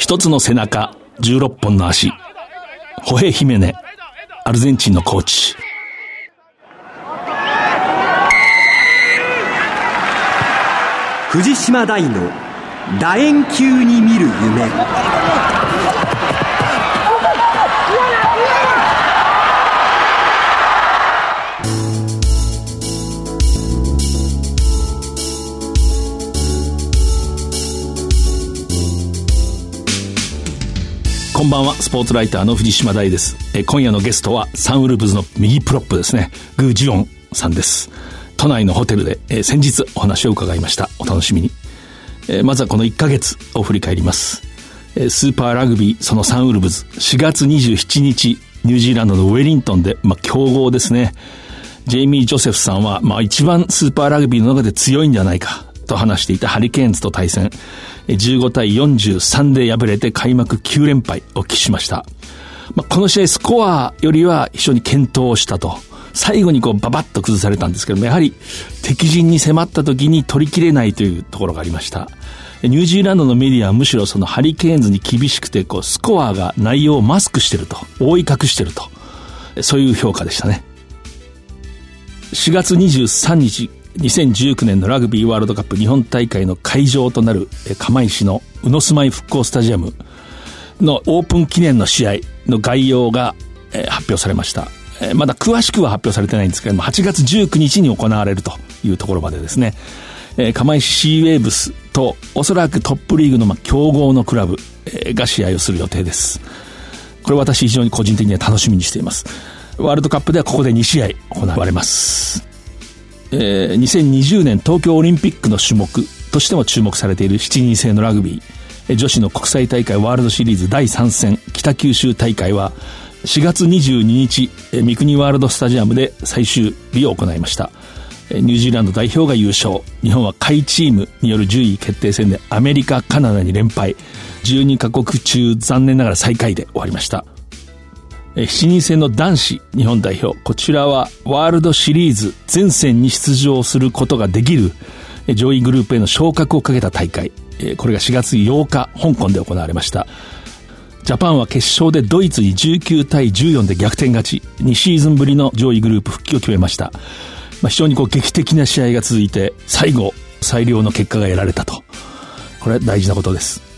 一つの背中、16本の足。ホヘ・ヒメネ、アルゼンチンのコーチ。藤島大の楕円球に見る夢んばんは、スポーツライターの藤島大です。え今夜のゲストは、サンウルブズの右プロップですね、グ・ジウォンさんです。都内のホテルで、え先日お話を伺いました。お楽しみに。えまずはこの1ヶ月を振り返ります。えスーパーラグビー、そのサンウルブズ、4月27日、ニュージーランドのウェリントンで、まあ、強豪ですね。ジェイミー・ジョセフさんは、まあ、一番スーパーラグビーの中で強いんじゃないかと話していたハリケーンズと対戦、15対43で敗れて開幕9連敗を喫しました。まあ、この試合スコアよりは非常に健闘したと。最後にこうババッと崩されたんですけども、やはり敵陣に迫った時に取りきれないというところがありました。ニュージーランドのメディアはむしろそのハリケーンズに厳しくて、こう、スコアが内容をマスクしてると、覆い隠してると、そういう評価でしたね。4月23日、2019年のラグビーワールドカップ日本大会の会場となる釜石の宇野住まい復興スタジアムのオープン記念の試合の概要が発表されました。まだ詳しくは発表されてないんですけれども、8月19日に行われるというところまでですね、釜石シーウェーブスとおそらくトップリーグの強豪のクラブが試合をする予定です。これ私非常に個人的には楽しみにしています。ワールドカップではここで2試合行われます。えー、2020年東京オリンピックの種目としても注目されている7人制のラグビー、女子の国際大会ワールドシリーズ第3戦北九州大会は4月22日、三国ワールドスタジアムで最終日を行いました。ニュージーランド代表が優勝。日本は下位チームによる順位決定戦でアメリカ、カナダに連敗。12カ国中残念ながら最下位で終わりました。7人制の男子日本代表。こちらはワールドシリーズ全戦に出場することができる上位グループへの昇格をかけた大会。これが4月8日、香港で行われました。ジャパンは決勝でドイツに19対14で逆転勝ち。2シーズンぶりの上位グループ復帰を決めました。まあ、非常にこう劇的な試合が続いて、最後、最良の結果が得られたと。これは大事なことです。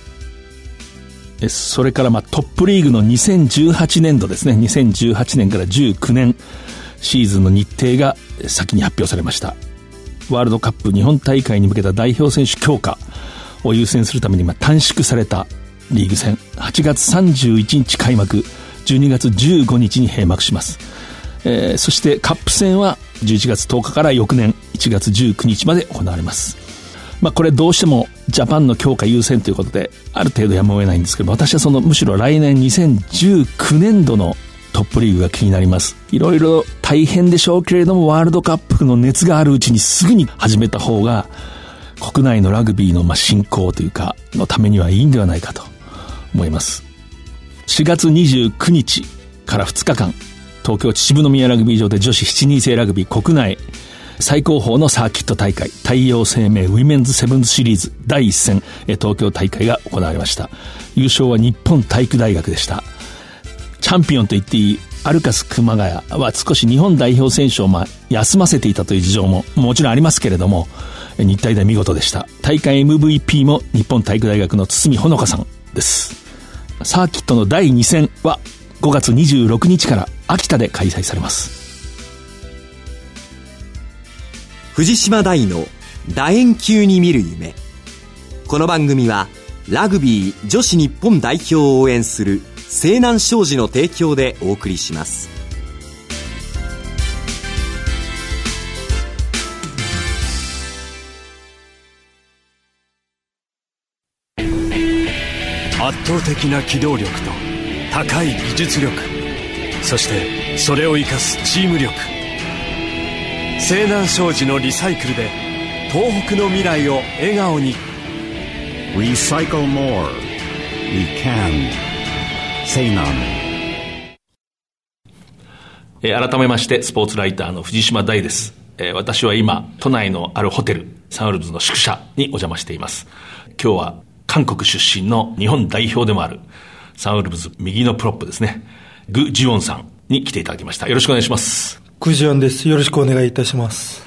それからまあトップリーグの2018年度ですね、2018年から19年シーズンの日程が先に発表されました。ワールドカップ日本大会に向けた代表選手強化を優先するためにまあ短縮されたリーグ戦、8月31日開幕、12月15日に閉幕します。えー、そしてカップ戦は11月10日から翌年1月19日まで行われます。まあこれどうしてもジャパンの強化優先ということで、ある程度やむを得ないんですけど、私はそのむしろ来年2019年度のトップリーグが気になります。いろいろ大変でしょうけれども、ワールドカップの熱があるうちにすぐに始めた方が、国内のラグビーのまあ振興というか、のためにはいいんではないかと思います。4月29日から2日間、東京秩父宮ラグビー場で女子7人制ラグビー国内最高峰のサーキット大会、太陽生命ウィメンズセブンズシリーズ第一戦、東京大会が行われました。優勝は日本体育大学でした。チャンピオンと言っていいアルカス熊谷は少し日本代表選手をま休ませていたという事情ももちろんありますけれども、日体大見事でした。大会 MVP も日本体育大学の堤ほのかさんです。サーキットの第2戦は5月26日から秋田で開催されます。藤島大の楕円球に見る夢。この番組はラグビー女子日本代表を応援する西南商事の提供でお送りします。圧倒的な機動力と高い技術力。そしてそれを生かすチーム力。西南商事のリサイクルで東北の未来を笑顔に「Recycle more. We can」西南え改めましてスポーツライターの藤島大です、えー、私は今都内のあるホテルサンウルブズの宿舎にお邪魔しています。今日は韓国出身の日本代表でもある、サンウルブズ右のプロップですね、グ・ジウォンさんに来ていただきました。よろしくお願いします。グ・ジンです。よろしくお願いいたします。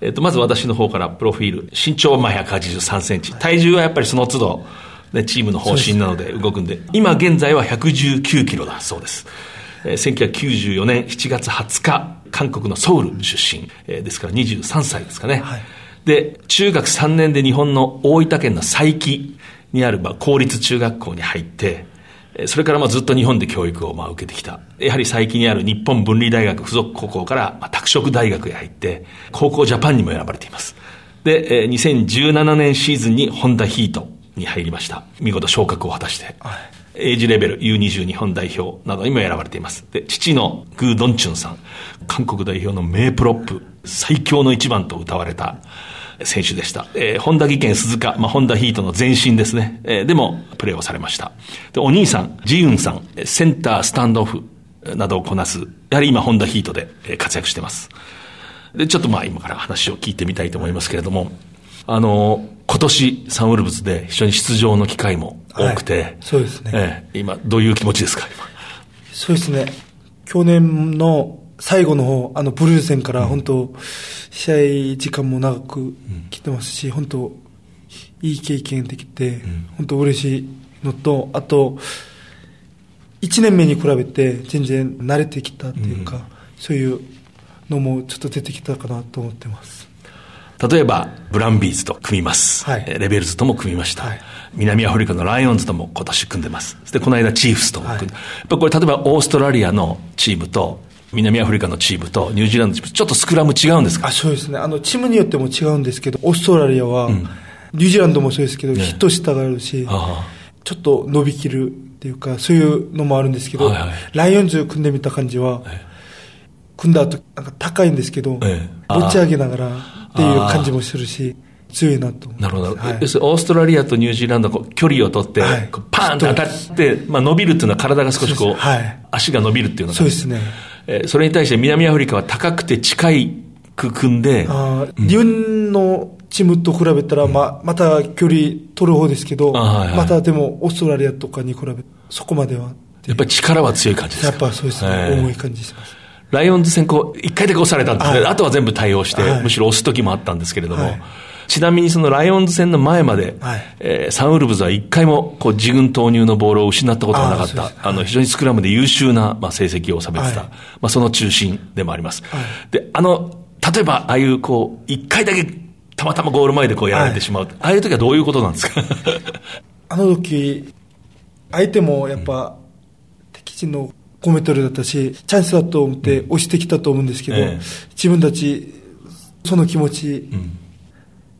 えっ、と、まず私の方からプロフィール。身長はまあ183センチ。体重はやっぱりその都度、ね、チームの方針なので動くんで、今現在は119キロだそうです。えー、1994年7月20日、韓国のソウル出身、えー、ですから23歳ですかね。はい、で、中学3年で日本の大分県の佐伯にある、まあ、公立中学校に入って、それからまあずっと日本で教育をまあ受けてきた。やはり最近にある日本文理大学附属高校からまあ拓殖大学へ入って、高校ジャパンにも選ばれています。で、2017年シーズンにホンダヒートに入りました。見事昇格を果たして。はいエイジレベル U20 日本代表などにも選ばれています。で、父のグー・ドンチュンさん、韓国代表の名プロップ、最強の一番と歌われた選手でした。えー、本田技研鈴鹿、まあ、ホンダヒートの前身ですね。えー、でも、プレーをされました。で、お兄さん、ジユンさん、センター、スタンドオフなどをこなす、やはり今、ホンダヒートで活躍しています。で、ちょっとまあ、今から話を聞いてみたいと思いますけれども、あの、今年、サンウルブズで非常に出場の機会も多くて、はい、そうですね。えー、今、どういう気持ちですか、今。そうですね。去年の最後の方、あの、ブルー戦から本当、試合時間も長く来てますし、本当、いい経験できて、本当嬉しいのと、あと、1年目に比べて全然慣れてきたっていうか、そういうのもちょっと出てきたかなと思ってます。例えば、ブランビーズと組みます。はい、レベルズとも組みました。はい、南アフリカのライオンズとも今年組んでます。で、この間チーフスとも組んで、はい、やっぱこれ例えばオーストラリアのチームと、南アフリカのチームとニュージーランドのチーム、ちょっとスクラム違うんですか？あそうですね。あの、チームによっても違うんですけど、オーストラリアは、うん、ニュージーランドもそうですけど、ね、ヒット下があるし、ちょっと伸びきるっていうか、そういうのもあるんですけど、はいはい、ライオンズ組んでみた感じは、組んだ後、なんか高いんですけど、ええ、持ち上げながら、っていう感じもするし、強いなと。なるほど。はい、要するにオーストラリアとニュージーランドこう距離を取って、はい、パーンと当たって、まあ、伸びるっていうのは体が少しこう、はい、足が伸びるっていうのが。そうですね。えー、それに対して南アフリカは高くて近いく組んで。あうん、日本のチームと比べたら、まあ、また距離取る方ですけど、はいはい、またでもオーストラリアとかに比べそこまでは。やっぱり力は強い感じですか？やっぱそうですね。重い感じします。ライオンズ戦、こう、一回だけ押されたんですね、はい、あとは全部対応して、はい、むしろ押す時もあったんですけれども、はい、ちなみにそのライオンズ戦の前まで、はい、えー、サンウルブズは一回もこう自軍投入のボールを失ったことがなかった、あの非常にスクラムで優秀な、まあ、成績を収めてた、まあ、その中心でもあります。で、あの、例えば、ああいうこう、一回だけたまたまゴール前でこうやられてしまう、ああいう時はどういうことなんですか？あの時、相手もやっぱ、敵地の5メートルだったし、チャンスだと思って押してきたと思うんですけど、ええ、自分たち、その気持ち、うん、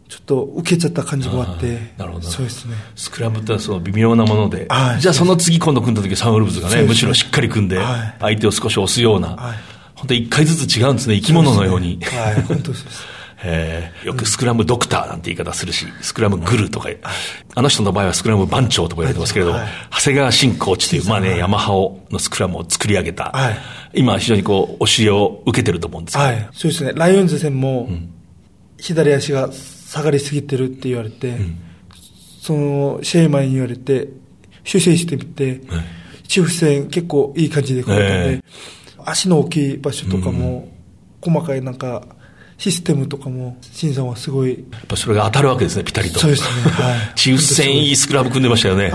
ちょっと受けちゃった感じもあって、なるほど。そうですね。スクラムってその微妙なもので、じゃあその次今度組んだ時サンウルブズがね、むしろしっかり組んで、相手を少し押すような、はい、本当一回ずつ違うんですね、生き物のように。はい、本当です。えー、よくスクラムドクターなんて言い方するし、スクラムグルとか、あの人の場合はスクラム番長とか言われてますけれども、長谷川新コーチという、まあね、ヤマハオのスクラムを作り上げた、今非常にこう、教えを受けてると思うんですはい、そうですね。ライオンズ戦も、左足が下がりすぎてるって言われて、その、試合前に言われて、修正してみて、チーフ戦結構いい感じで来れたんで、足の大きい場所とかも、細かいなんか、システムとかも、新さんはすごい。やっぱそれが当たるわけですね、ピタリと。そうですね。はい。チーフ戦いいスクラム組んでましたよね。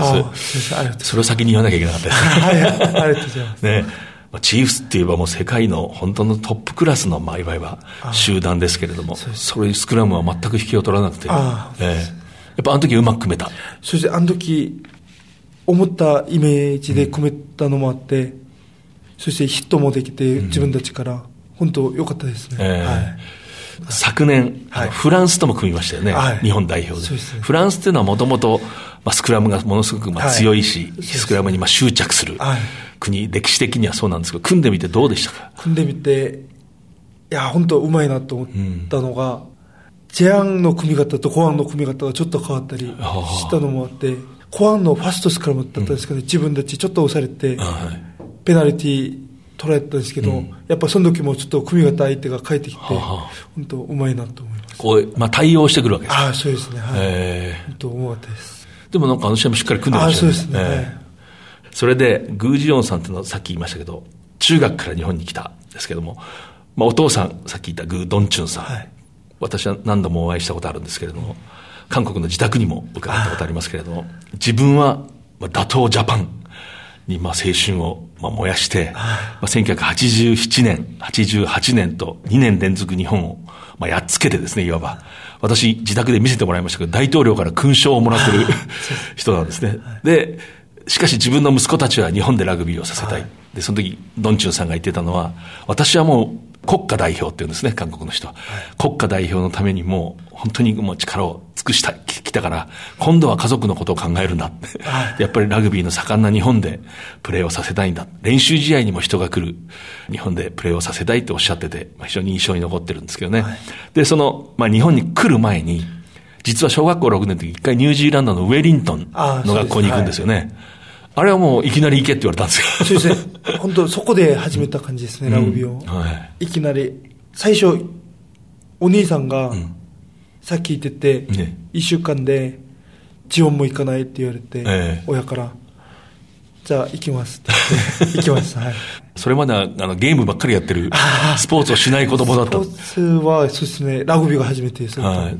そそれを先に言わなきゃいけなかったです。はい、ありがとうございます。ね。チーフスって言えばもう世界の本当のトップクラスの、まあ、いわゆる集団ですけれども、それスクラムは全く引きを取らなくて、えー、やっぱあの時うまく組めた。そしてあの時、思ったイメージで組めたのもあって、うん、そしてヒットもできて、自分たちから、本当良かったですね。えー、はい。昨年、はい、フランスとも組みましたよね、はい、日本代表で。でね、フランスっていうのはもともと、スクラムがものすごくまあ強いし、はい、スクラムにまあ執着する国、歴史的にはそうなんですけど、組んでみてどうでしたか？組んでみて、いや、本当うまいなと思ったのが、うん、ジェアンの組み方とコアンの組み方がちょっと変わったりしたのもあって、コアンのファストスクラムだったんですかね、うん、自分たちちょっと押されて、ペナルティー捉えたんですけど、うん、やっぱその時もちょっと組み方相手が帰ってきて、はあ、本当うまいなと思います。こう、まあ対応してくるわけですああ、そうですね。はい。本当うまかったです。でもなんかあの試合もしっかり組んでましたよね。あそうですね。えー、それで、グージヨンさんっていうのはさっき言いましたけど、中学から日本に来たんですけども、まあ、お父さん、さっき言ったグー・ドンチュンさん、はい、私は何度もお会いしたことあるんですけれども、韓国の自宅にも伺ったことありますけれども、自分は打倒ジャパンにまあ青春をまあ燃やして、まあ、1987年、88年と2年連続日本をまあやっつけてですね、いわば。私、自宅で見せてもらいましたけど、大統領から勲章をもらってる 人なんですね。で、しかし自分の息子たちは日本でラグビーをさせたい。で、その時、ドンチュンさんが言ってたのは、私はもう国家代表って言うんですね、韓国の人は。はい、国家代表のためにもう、本当にもう力を尽くした、きたから、今度は家族のことを考えるんだ。はい、やっぱりラグビーの盛んな日本でプレーをさせたいんだ。練習試合にも人が来る。日本でプレーをさせたいっておっしゃってて、まあ、非常に印象に残ってるんですけどね。はい、で、その、まあ、日本に来る前に、実は小学校6年の時、一回ニュージーランドのウェリントンの学校に行くんですよね。あれはもういきなり行けって言われたんですよ。そうですね。本当そこで始めた感じですね、ラグビーを。うんはい、いきなり。最初、お兄さんが、さっき言ってて、ね、1週間で、ジオンも行かないって言われて、えー、親から。じゃあ行きますって言って、行きます。はい。それまではあのゲームばっかりやってる、スポーツをしない子供だったスポーツは、そうですね、ラグビーが初めてです。はい。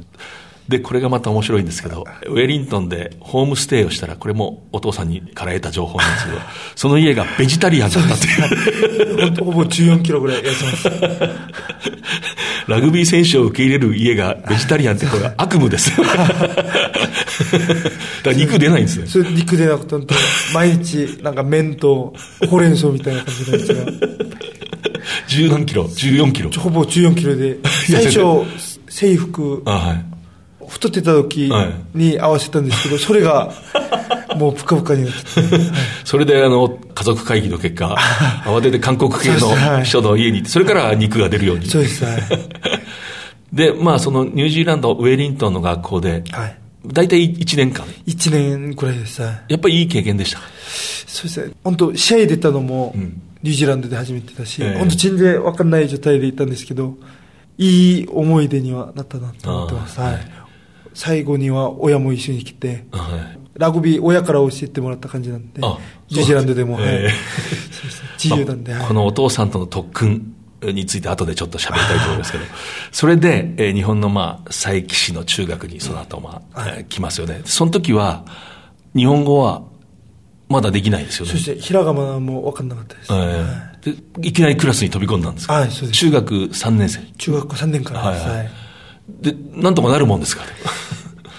で、これがまた面白いんですけど、ウェリントンでホームステイをしたら、これもお父さんにから得た情報なんですけど、その家がベジタリアンだったっていう。ほぼ14キロぐらい痩せます。ラグビー選手を受け入れる家がベジタリアンってこれ悪夢です。だから肉出ないんですね。それ肉出なくて、毎日なんか麺とほうれん草みたいな感じなんですが。十何キロ ?14 キロほぼ14キロで。最初、制服。あはい太ってた時に合わせたんですけど、それが、もうぷかぷかになってそれであの、家族会議の結果、慌てて韓国系の人の家に行って、それから肉が出るように。そうです、はい。で、まあそのニュージーランド、ウェリントンの学校で、はい。大体1年間。1年くらいです。やっぱりいい経験でしたそうですね。本当試合出たのも、ニュージーランドで初めてだし、本当全然わかんない状態でいたんですけど、いい思い出にはなったなと思ってます。はい。最後には親も一緒に来て、はい、ラグビー親から教えてもらった感じなんで、ニュージーランドでも、はい、自由なんで、このお父さんとの特訓について後でちょっと喋りたいと思いますけど、それで、えー、日本のまあ、佐伯市の中学にその後まあ、はい、来ますよね。その時は、日本語はまだできないですよね。そして、ひらがなも分かんなかったです。えー。はい、でいきなりクラスに飛び込んだんですか、はい、そうです。中学3年生。中学校3年からです。はい、はい。で、なんとかなるもんですか？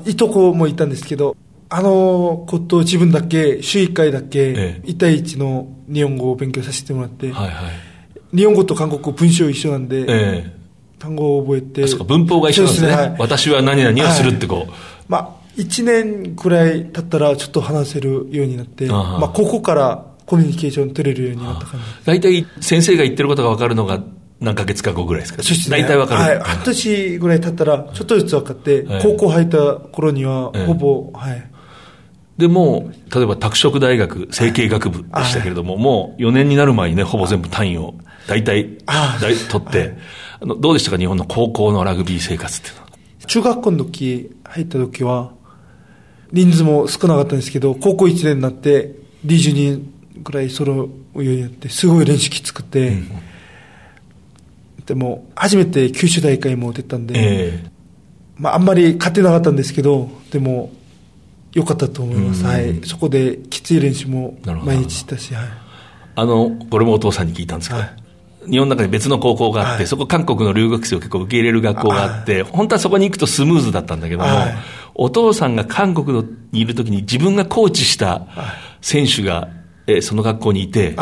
いとこもいたんですけど、あのこと自分だけ、週1回だけ、1対1の日本語を勉強させてもらって、はいはい、日本語と韓国語文章一緒なんで、ええ、単語を覚えて。そうか、文法が一緒なんですね。すねはい、私は何々をするってこう。はい、まあ、1年くらい経ったらちょっと話せるようになって、まあ、ここからコミュニケーション取れるようになった感じ。大体先生が言ってることが分かるのが何ヶ月か後ぐらいですか、ね、大体わかる、はい、半年ぐらい経ったら、ちょっとずつ分かって、はい、高校入った頃には、ほぼ、はい。で、もう、例えば拓殖大学成形学部でしたけれども、はい、もう4年になる前にね、ほぼ全部単位を大体取って、あのどうでしたか、日本の高校のラグビー生活っていうのは。中学校の時、入った時は、人数も少なかったんですけど、高校1年になって、20人ぐらい揃うようになって、すごい練習きつくて、うんでも、初めて九州大会も出たんで、えー、まあ、あんまり勝てなかったんですけど、でも、良かったと思います。はい。そこできつい練習も毎日したし、はい。あの、これもお父さんに聞いたんですけど、はい、日本の中に別の高校があって、はい、そこ韓国の留学生を結構受け入れる学校があって、本当はそこに行くとスムーズだったんだけども、お父さんが韓国にいるときに自分がコーチした選手が、えその学校にいて、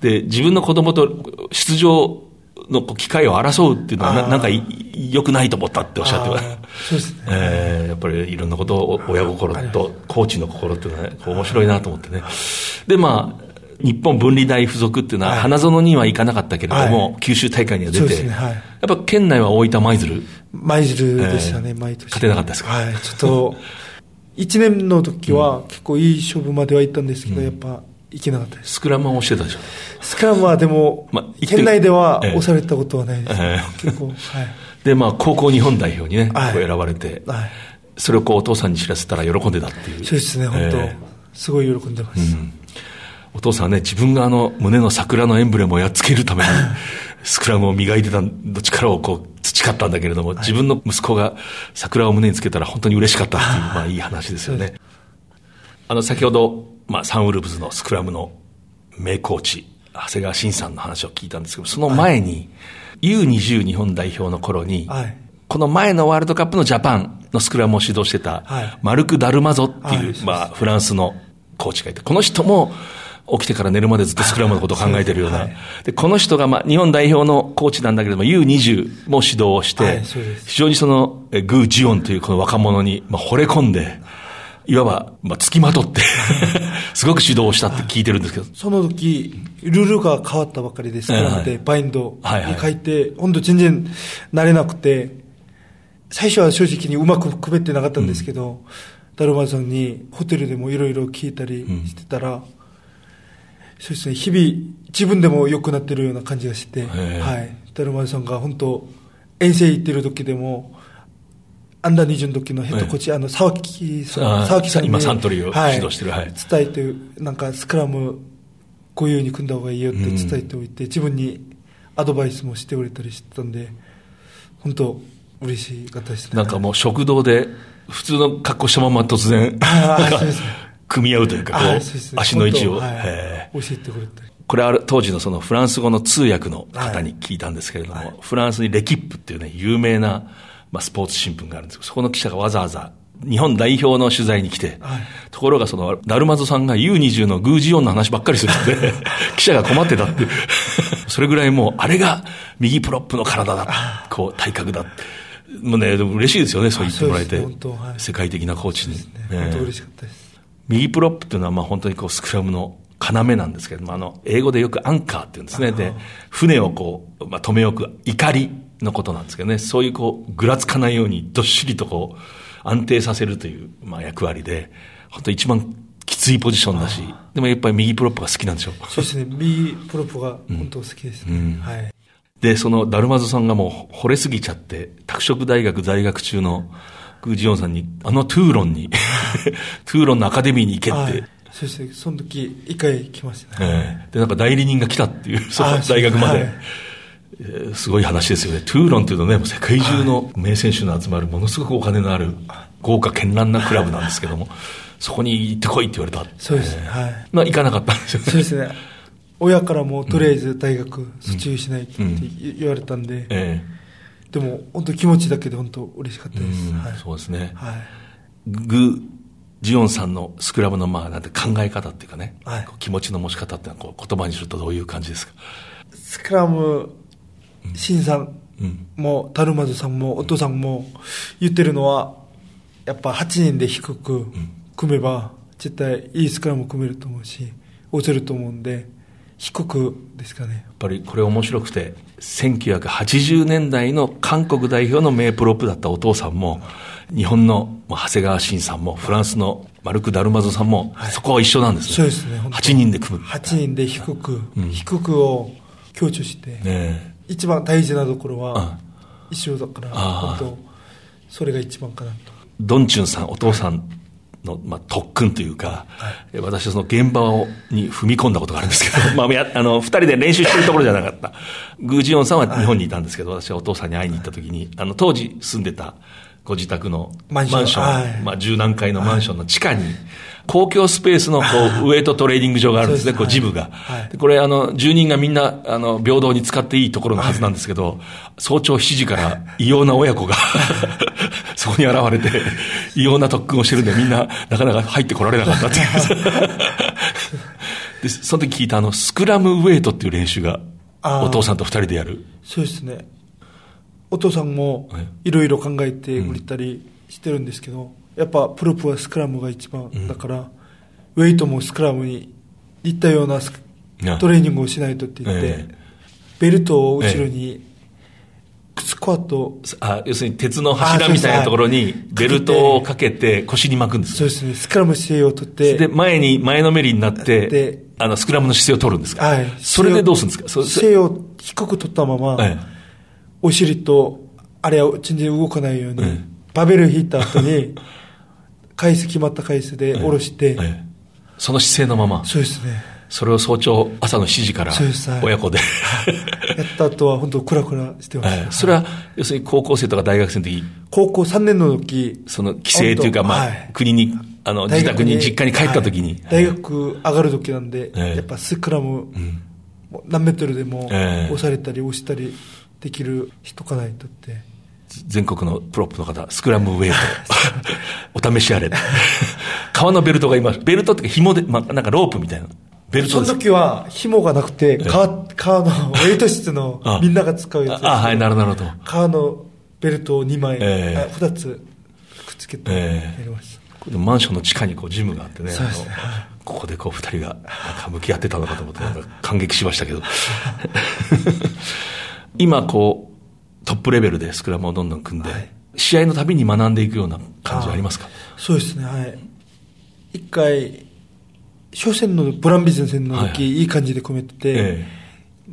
で、自分の子供と出場の機会を争うっていうのはな、なんか良くないと思ったっておっしゃってそうですね。えー、やっぱりいろんなことを親心とコーチの心っていうのは、ね、面白いなと思ってね。で、まあ、日本分離大附属っていうのは、花園には行かなかったけれども、九州大会には出て、ねはい、やっぱ県内は大分舞鶴？舞鶴でしたね、毎年。勝てなかったですか？はい、ちょっと、1年の時は結構いい勝負までは行ったんですけど、やっぱ、いけなかったです。スクラムは教えたでしょ？スクラムはでも、まあ、県内では押されたことはないです。えー、結構、はい。で、まあ、高校日本代表にね、はい、選ばれて、はい、それをこうお父さんに知らせたら喜んでたっていう。そうですね、本当、えーすごい喜んでます。お父さんはね、自分があの胸の桜のエンブレムをやっつけるために、スクラムを磨いてた力をこう培ったんだけれども、自分の息子が桜を胸につけたら本当に嬉しかったっていう、まあいい話ですよね。あの、先ほど、まあサンウルブズのスクラムの名コーチ、長谷川慎さんの話を聞いたんですけど、その前に、U20 日本代表の頃に、はい。この前のワールドカップのジャパンのスクラムを指導してたはい、マルク・ダルマゾっていう、はい。まあ、フランスのコーチがいて、この人も起きてから寝るまでずっとスクラムのことを考えてるような。はい。で、この人が、まあ、日本代表のコーチなんだけれども、U20 も指導をして、はい非常にその、えグー・ジオンというこの若者に、まあ、惚れ込んで、いわば、まあ、付きまとって、すごく指導をしたって聞いてるんですけど、その時、ルールが変わったばかりで、スクラムはいでバインドはいはい。に書いて、本当全然慣れなくて、最初は正直にうまくくべってなかったんですけど、ダルマさんにホテルでもいろいろ聞いたりしてたら、そうですね、日々自分でも良くなってるような感じがして、えはい。ダルマさんが本当、遠征行ってる時でも、アンダー20の時のヘッドコーチ、あの、沢木さん、沢木さんに、今サントリーをはい指導してるはい。伝えて、なんかスクラム、こういう風に組んだ方がいいよって伝えておいて、自分にアドバイスもしてくれたりしてたんで、本当、嬉しかったですね。なんかもう食堂で、普通の格好したまま突然、組み合うというか、こう足の位置を。はい教えてくれたり。これは当時のそのフランス語の通訳の方に聞いたんですけれども、はいフランスにレキップっていうね、有名な、まあ、スポーツ新聞があるんですけど、そこの記者がわざわざ日本代表の取材に来て、はいところがその、ダルマゾさんが U20 のグージウォンの話ばっかりするんで、記者が困ってたっていう。それぐらいもう、あれが右プロップの体だ。こう、体格だ。もうね、でも嬉しいですよね、そう言ってもらえて。はい世界的なコーチに。ねええ本当嬉しかったです。右プロップっていうのはまあ本当にこうスクラムの要なんですけれども、あの、英語でよくアンカーって言うんですね。で、船をこう、まあ、止め置く錨のことなんですけどね、そういうこう、ぐらつかないようにどっしりとこう、安定させるという、まあ役割で、本当一番きついポジションだし、でもやっぱり右プロップが好きなんでしょう。そうですね、右プロップが本当好きですね。はい。で、そのダルマゾさんがもう惚れすぎちゃって、拓殖大学在学中のグージウォンさんに、あのトゥーロンに、トゥーロンのアカデミーに行けって、はい。そうですね、その時、一回来ましたね。ええ。で、なんか代理人が来たっていう、そのあ大学まで、はいえーすごい話ですよね。トゥーロンっていうとね、もう世界中の名選手の集まるものすごくお金のある豪華絢爛なクラブなんですけども、そこに行ってこいって言われた。そうですね、はい。まあ行かなかったんですよね。そうですね。親からもとりあえず大学卒業しないって言われたんで、えでも本当気持ちだけで本当嬉しかったえです。うんはい。そうですね。はい。グ・ジオンさんのスクラムのまあなんて考え方っていうかね、はい気持ちの持ち方っていうのはこう言葉にするとどういう感じですか？スクラム、シンさんうんも、タルマズさんも、お父さんも言ってるのは、やっぱ8人で低く組めば、絶対いいスクラム組めると思うし、押せると思うんで、低くですかね。やっぱりこれ面白くて、1980年代の韓国代表の名プロップだったお父さんも、日本のまあ長谷川慎さんも、フランスのマルク・ダルマゾさんも、そこは一緒なんですね。そうですね。本当8人で組む。8人で低く、低くを強調して、ねえ一番大事なところうん。は一緒だから、本当それが一番かなと。ドンチュンさん、お父さんの、まあ、特訓というか、え私はその現場をに踏み込んだことがあるんですけど、まあ、やあの、二人で練習してるところじゃなかった。グージオンさんは日本にいたんですけど、私はお父さんに会いに行った時に、あの、当時住んでたご自宅のママン。ンション、まあ、十何階のマンションの地下に、公共スペースのこう、ウェイトトレーニング場があるんですね、こう、ジムが。これ、あの、住人がみんな、あの、平等に使っていいところのはずなんですけど、早朝7時から異様な親子が、そこに現れて、異様な特訓をしてるんで、みんな、なかなか入ってこられなかったっていう。で、その時聞いた、あの、スクラムウェイトっていう練習が、お父さんと二人でやる。そうですね。お父さんもはいいろいろ考えてくれたりしてるんですけど、やっぱプロップはスクラムが一番だから、ウェイトもスクラムに似たようなトレーニングをしないとって言って、ええ。ベルトを後ろに、スクワット、あ要するに鉄の柱みたいなところにベルトをかけて腰に巻くんですよそうです。ね、スクラム姿勢をとって、で、前に、前のめりになってで、あの、スクラムの姿勢を取るんですか？はい。それでどうするんですか？姿勢を低く取ったまま、ええ。お尻と、あれは全然動かないように、ええ。バベル引いた後に、回数決まった回数で下ろして、ええ。その姿勢のまま、そうですね。それを早朝、朝の7時から親子で。やった後は本当クラクラしてました。ええ。それは、要するに高校生とか大学生の時、高校3年の時、その帰省というか、まあ、はい。国に、あの、自宅に、実家に帰った時に。はい大学上がる時なんで、ええ。やっぱスクラム、何メートルでもええ。押されたり押したりできる人かないとって。全国のプロップの方、スクラムウェイト、お試しあれ。革のベルトが今、ベルトって紐で、まあ、なんかロープみたいな。ベルト。その時は紐がなくて、革革のウェイト室のあみんなが使うやつですあ、はい、なるほど。革のベルトを2枚、ええあ2つくっつけてやええりました。これマンションの地下にこうジムがあってね、ねここでこう二人が向き合ってたのかと思って、感激しましたけど。今こう、トップレベルでスクラムをどんどん組んで、はい。試合のたびに学んでいくような感じはありますか？そうですね、はい。一回、初戦のブランビズン戦の時、はいはい。いい感じで組めてて、え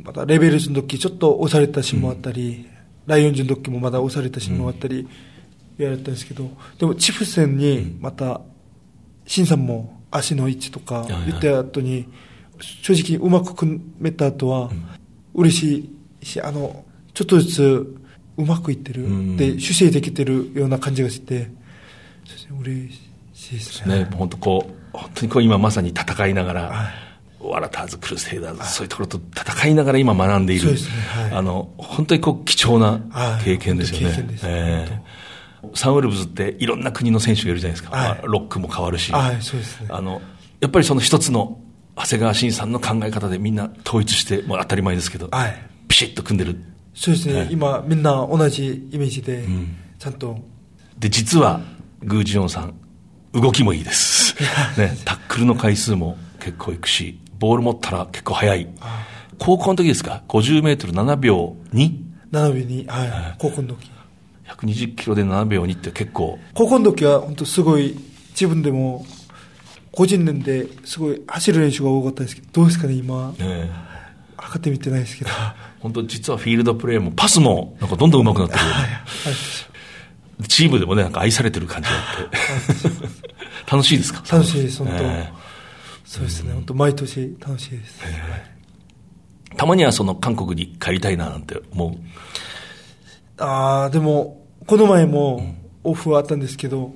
またレベルズの時ちょっと押されたシーンもあったり、ライオンズの時もまだ押されたシーンもあったり、やられたんですけど、でもチフ戦にまた、シンさんも足の位置とか言った後に、正直うまく組めた後は、嬉しいし、あの、ちょっとずつうまくいってる、うん。で、主勢できてるような感じがして、嬉しいですね。ね、本当こう、本当にこう今まさに戦いながら、はい。ワラターズ、クルセイダーズ、そういうところと戦いながら今学んでいる、そうですねはい。あの、本当にこう貴重なはい。経験ですよね。本当経験です。ええ。サンウルブズっていろんな国の選手がいるじゃないですか。はい。まあロックも変わるし、はいそうですね。あの、やっぱりその一つの長谷川慎さんの考え方でみんな統一して、もう当たり前ですけど、はい。ピシッと組んでる。そうですね、はい。今みんな同じイメージで、ちゃんと、で、実は、グージヨンさん、動きもいいです。ね、タックルの回数も結構いくし、ボール持ったら結構速い。高校の時ですか ?50 メートル7秒 2?120 斜めに、はい、高校の時。キロで7秒2って結構、高校の時は本当すごい、自分でも、個人年ですごい走る練習が多かったですけど、どうですかね、今、え測ってみてないですけど。は 本当実はフィールドプレーもパスもなんかどんどん上手くなってるよね、チームでもね、なんか愛されてる感じがあって。楽しいですか？楽しいです、本当、えそうですね、本当毎年楽しいです。えたまにはその韓国に帰りたいななんて思う？ああ、でも、この前もオフはあったんですけど、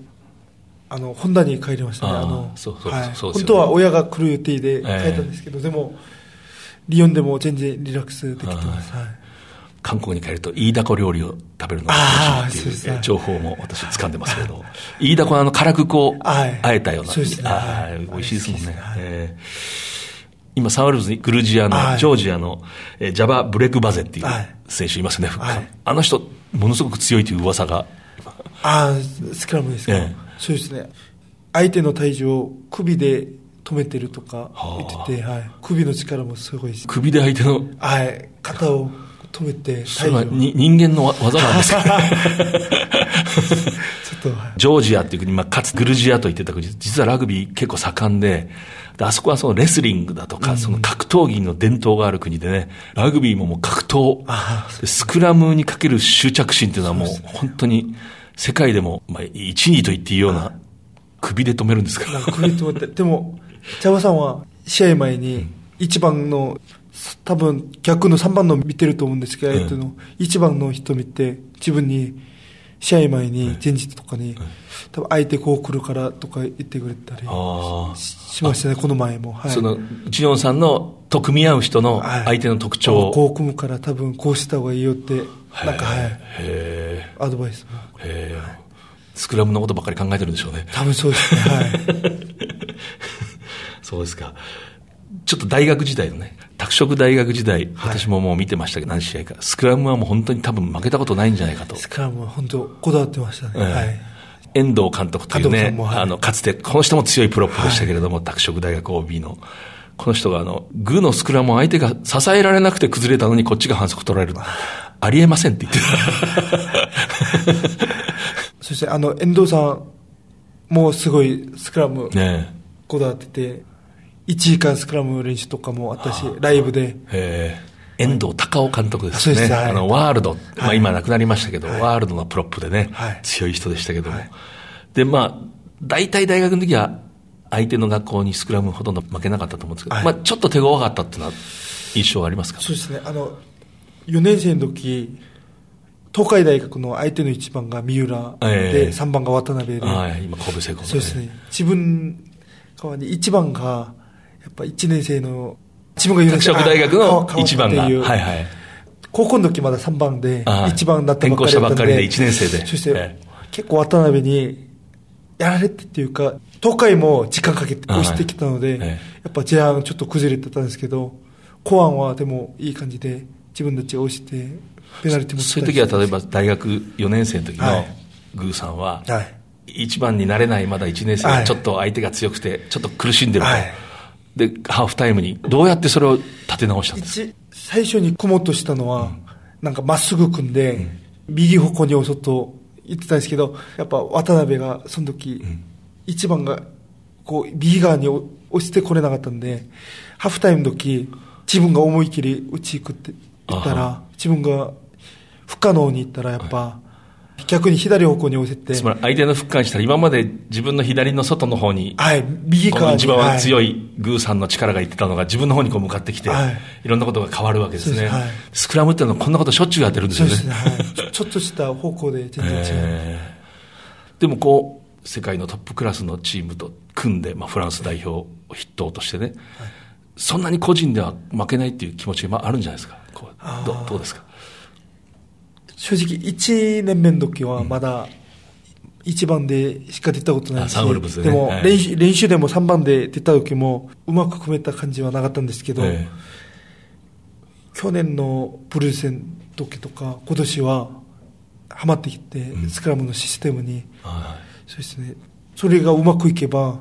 あの、ホンダに帰りましたね。あの、そうそうはい。そうですよね。本当は親が来る予定で帰ったんですけど、でも、リヨンでも全然リラックスできてます。はい。韓国に帰ると、イイダコ料理を食べるのが楽しいっていう情報も私掴んでますけど、イイダコはあの、辛くこう、はいあえたような。そうですねあはいー美味しいですもんね。今、サンウルブズにグルジアの、はいジョージアの、えージャバ・ブレクバゼっていうはい選手いますね、あの人、ものすごく強いという噂が。ああ、スクラムですか、ええそうですね。相手の体重を首で止めてるとか言ってて、はい。首の力もすごいし、首で相手の、はい。肩を止めて、それは人間のわ技なんです。か ちょっと、はい。ジョージアっていう国、まあ、かつグルジアと言ってた国、実はラグビー結構盛んで、であそこはそのレスリングだとか、その格闘技の伝統がある国でね、ラグビーももう格闘、でスクラムにかける執着心っていうのはもう本当に世界でも、まあ、一位と言っていいような、首で止めるんですか首止めて、でも、茶葉さんは試合前に一番の、多分逆の3番の見てると思うんですけど、相手の一番の人見て、自分に試合前に、前日とかに、多分相手こう来るからとか言ってくれたりししましたね、この前も。はい。その、ジヨンさんのと組み合う人のはい相手の特徴を。こう組むから多分こうした方がいいよって、なんかはい、へアドバイスも。え、へえ。スクラムのことばっかり考えてるんでしょうね。多分そうですね、はい。そうですか。ちょっと大学時代のね、拓殖大学時代、私ももう見てましたけど、何試合か。スクラムはもう本当に多分負けたことないんじゃないかと。スクラムは本当こだわってましたね。ええはい。遠藤監督というねはいあの、かつて、この人も強いプロップでしたけれども、拓殖大学 OB の。この人があの、グーのスクラムを相手が支えられなくて崩れたのにこっちが反則取られる。ありえませんって言って そしてあの、遠藤さんもすごいスクラムた。ねこだわってて、1時間スクラム練習とかもあったし、ライブで、遠藤隆夫監督ですね。そうです。はい。あの、ワールド、まあはい今亡くなりましたけど、ワールドのプロップでね、はい。強い人でしたけども。で、まあ、大体大学の時は、相手の学校にスクラムほとんど負けなかったと思うんですけど、はい。まあちょっと手強かったっていうのは印象がありますか？そうですね、あの、4年生の時、東海大学の相手の1番が三浦ええ。で、3番が渡辺で、はい、今神戸製鋼そうですね、自分側に1番が、やっぱ1年生の、自分が4年拓殖大学のあ一番が、川はいはい。高校の時まだ3番で、ああ。1番だったばっかりだったんで、転校したばっかりで一年生で。そして、え結構渡辺に、やられてっていうか、東海も時間かけて押してきたので、やっぱ前半ちょっと崩れてたんですけど、後半はでもいい感じで、自分たちが押して、ペナルティもそういう時は例えば大学4年生の時のはい。グーさんは、はい。一番になれないまだ1年生がはい。ちょっと相手が強くて、ちょっと苦しんでると。はいで、ハーフタイムに、どうやってそれを立て直したんです最初に組もうとしたのは、なんかまっすぐ組んで、右方向に押そうと言ってたんですけど、やっぱ渡辺がその時、一番がこう右側に押してこれなかったんで、ハーフタイムの時、自分が思い切り打ち行くって言ったあら、自分が不可能に行ったらやっぱ、逆に左方向に押せて、つまり相手のフッカーにしたら今まで自分の左の外の方に、はい、右側に。一番強いグーさんの力がいってたのが自分の方にこう向かってきて、はいいろんなことが変わるわけですね。はいスクラムっていうのはこんなことしょっちゅうやってるんですよね。ね、はい。ちょっとした方向で全然違う。えーでもこう、世界のトップクラスのチームと組んで、まあ、フランス代表を筆頭としてね、そんなに個人では負けないっていう気持ちがまああるんじゃないですか。どどうですか？正直1年目の時はまだ1番でしか出たことないし、あサンウルブズでねもはい。練習練習でも3番で出た時もうまく組めた感じはなかったんですけど、え去年のブルーセン時とか今年はハマってきて、スクラムのシステムに。えはそうですね。それがうまくいけば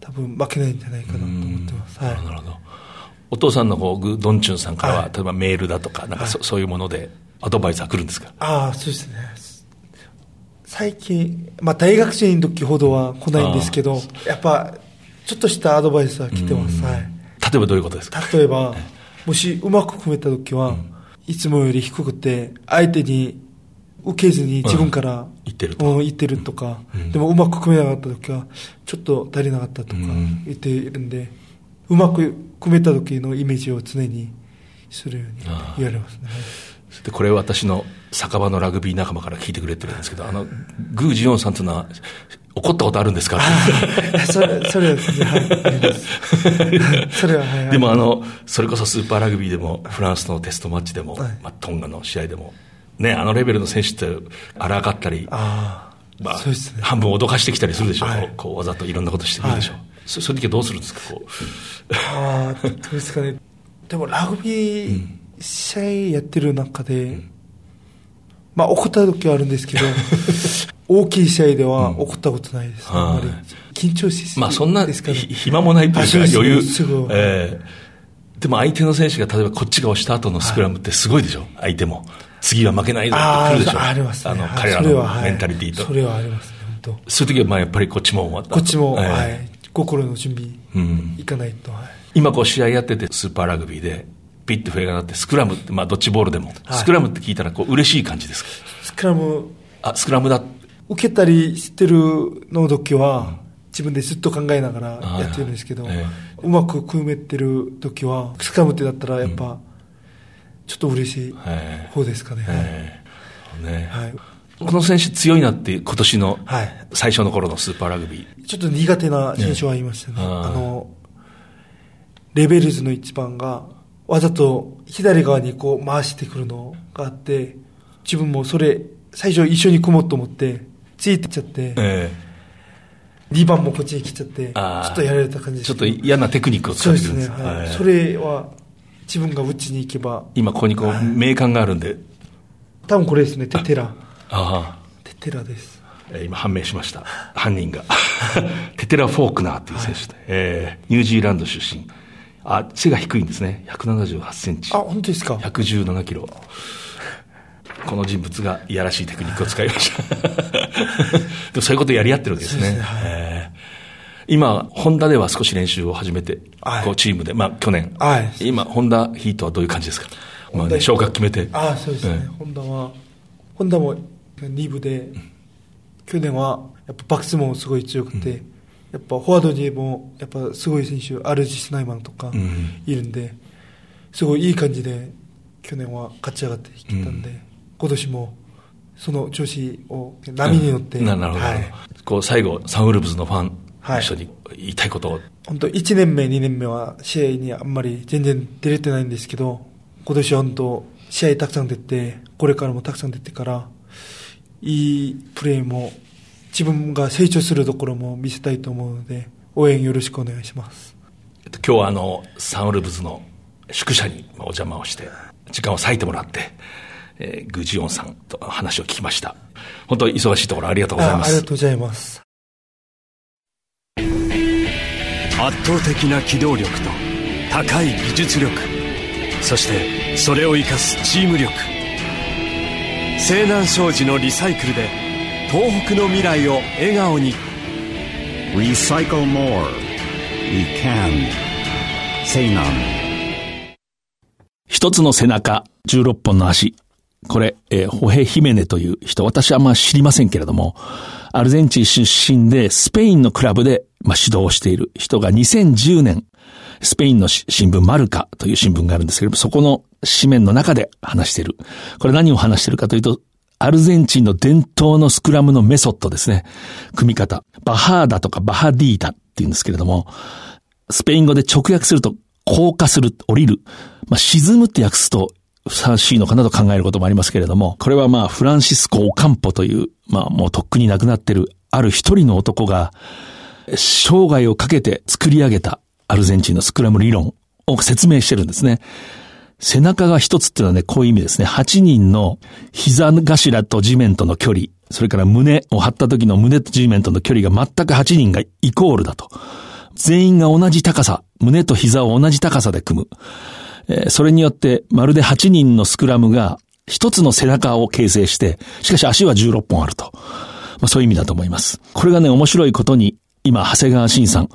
多分負けないんじゃないかなと思ってます、い。はい。なるほどなるほど。お父さんの方、グードンチュンさんからは、はい。例えばメールだとか、なんかそ,、そういうものでアドバイスは来るんですか？ああそうですね。最近、まあ、大学生の時ほどは来ないんですけどやっぱちょっとしたアドバイスは来てます、はい、例えばどういうことですか？例えばもしうまく組めた時は、いつもより低くて相手に受けずに自分から、うん。言ってると。てるとか、でもうまく組めなかった時はちょっと足りなかったとかん。言っているんで、うまく組めた時のイメージを常にするように言われますね。でこれ私の酒場のラグビー仲間から聞いてくれてるんですけど、あの、グー・ジヨンさんというのは、怒ったことあるんですか？それそれはですね、はい、それは、はい、はい。でもあの、それこそスーパーラグビーでも、フランスのテストマッチでも、はい。まあ、トンガの試合でも、ね、あのレベルの選手って、荒かったり、ああ、まあね。半分脅かしてきたりするでしょ。う、はい。こうわざといろんなことしてくるでしょ。う、はいそそういう時はどうするんですか、こうああ、どうですかね。でもラグビー試合やってる中で、まあ怒った時はあるんですけど、大きい試合では怒ったことないです、あんまりはい。緊張しすぎまあそんなですかね。ひ暇もないっていうか余裕すぐ、ええでも相手の選手が例えばこっちが押した後のスクラムってすごいでしょ、相手も。次は負けないぞあって来るでしょ。あ、ありますね。あの、はい彼らのそれははいメンタリティーと。それはありますね、本そういう時はまあやっぱりこっちも終わった当。こっちも、ええはい、心の準備、うん。いかないと、はい。今こう試合やっててスーパーラグビーで、ピッて笛が鳴って、スクラムって、まあドッジボールでも、はい。スクラムって聞いたらこう嬉しい感じですか？スクラム、あ、スクラムだ。受けたりしてるの時は、自分でずっと考えながらやってるんですけど、はいえうまく組めてる時は、スクラムってだったらやっぱ、ちょっと嬉しいえ方ですかね。ええね。はい。この選手強いなって今年のはい。最初の頃のスーパーラグビー。ちょっと苦手な選手はいましたね。ねあーあの、レベルズの一番が、わざと左側にこう回してくるのがあって、自分もそれ、最初一緒に組もうと思って、ついてっちゃって、え2番もこっちに来ちゃって、ちょあーっとやられた感じちょっと嫌なテクニックを使そうってくるんです。ね、はい。はい。それは自分が打ちに行けば、今ここにこう、名鑑があるんで、多分これですね、テテラ。ああ、テテラです。えー今判明しました。犯人が。テテラ・フォークナーっていう選手で、えーニュージーランド出身。あ、背が低いんですね。178センチ。あ、本当ですか？117キロ。この人物がいやらしいテクニックを使いました。でもそういうことをやり合ってるわけですね。ねはいえー今、ホンダでは少し練習を始めて、はいこうチームで、まあ去年、はい今、ホンダヒートはどういう感じですか？まあね、昇格決めて。ああ、そうですね。ホンダは、ホンダも2部で、去年はやっぱバックスもすごい強くて、やっぱフォワードにもやっぱすごい選手、アルジ・スナイマンとかいるんで、すごいいい感じで去年は勝ち上がってきたんで、今年もその調子を波に乗って、なるほど、はい、こう最後、サンウルブズのファンの人に言いたいことを、本当、1年目、2年目は試合にあんまり全然出れてないんですけど、今年は本当、試合たくさん出て、これからもたくさん出てから、いいプレーも、自分が成長するところも見せたいと思うので、応援よろしくお願いします。えっと、今日はあの、サンウルブズの宿舎にお邪魔をして、時間を割いてもらって、えー、グジオンさんと話を聞きました。本当に忙しいところありがとうございます。ありがとうございます。圧倒的な機動力と高い技術力そしてそれを生かすチーム力西南商事のリサイクルで東北の未来を笑顔に「Recycle More」「We Can」西南一つの背中、16本の足。これ、えー、ホヘ・ヒメネという人、私はまあ知りませんけれども、アルゼンチン出身でスペインのクラブで、まあ、指導している人が2010年、スペインの新聞マルカという新聞があるんですけれども、そこの紙面の中で話している。これ何を話しているかというと、アルゼンチンの伝統のスクラムのメソッドですね。組み方。バハーダとかバハディーダって言うんですけれども、スペイン語で直訳すると、降下する、降りる。まあ、沈むって訳すと、ふさわしいのかなと考えることもありますけれども、これはまあ、フランシスコ・オカンポという、まあ、もうとっくに亡くなっている、ある一人の男が、生涯をかけて作り上げたアルゼンチンのスクラム理論を説明してるんですね。背中が一つっていうのはね、こういう意味ですね。8人の膝頭と地面との距離、それから胸を張った時の胸と地面との距離が全く8人がイコールだと。全員が同じ高さ、胸と膝を同じ高さで組む。え、それによってまるで8人のスクラムが一つの背中を形成して、しかし足は16本あると。まあ、そういう意味だと思います。これがね、面白いことに、今、長谷川慎さん、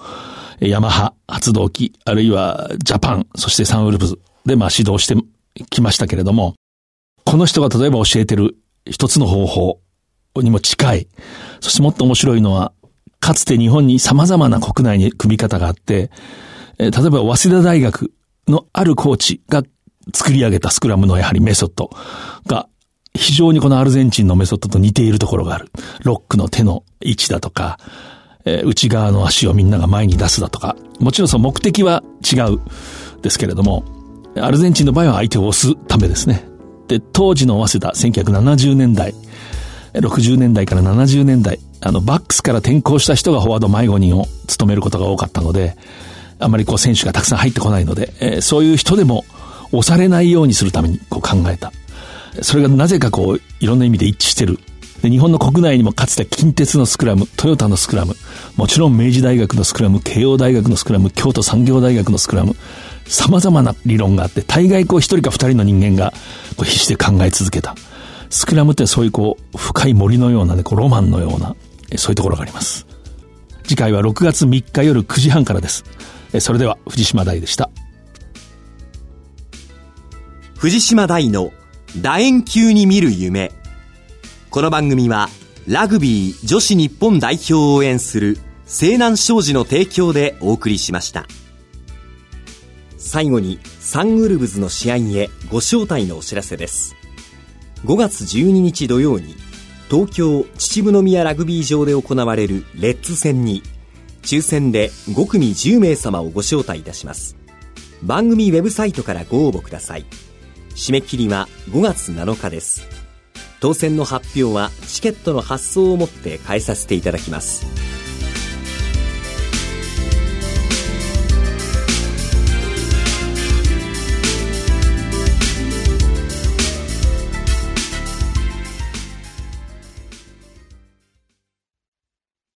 ヤマハ、発動機、あるいはジャパン、そしてサンウルブズで、まあ指導してきましたけれども、この人が例えば教えてる一つの方法にも近い。そしてもっと面白いのは、かつて日本に様々な国内に組み方があって、例えば早稲田大学のあるコーチが作り上げたスクラムのやはりメソッドが非常にこのアルゼンチンのメソッドと似ているところがある。ロックの手の位置だとか、えー、内側の足をみんなが前に出すだとか、もちろんその目的は違うですけれども、アルゼンチンの場合は相手を押すためですね。で、当時の早稲田、1970年代、60年代から70年代、あの、バックスから転向した人がフォワード迷子人を務めることが多かったので、あまりこう選手がたくさん入ってこないので、えー、そういう人でも押されないようにするためにこう考えた。それがなぜかこう、いろんな意味で一致してる。で、日本の国内にもかつて近鉄のスクラム、トヨタのスクラム、もちろん明治大学のスクラム、慶応大学のスクラム、京都産業大学のスクラム、様々な理論があって、大概こう一人か二人の人間がこう必死で考え続けた。スクラムってそういうこう、深い森のようなね、こうロマンのような、そういうところがあります。次回は6月3日夜9時半からです。それでは藤島大でした。藤島大の楕円球に見る夢。この番組はラグビー女子日本代表を応援する西南商事の提供でお送りしました。最後にサンウルブズの試合へご招待のお知らせです。5月12日土曜に東京秩父宮ラグビー場で行われるレッツ戦に抽選で5組10名様をご招待いたします。番組ウェブサイトからご応募ください。締め切りは5月7日です。当選の発表はチケットの発送をもって変えさせていただきます。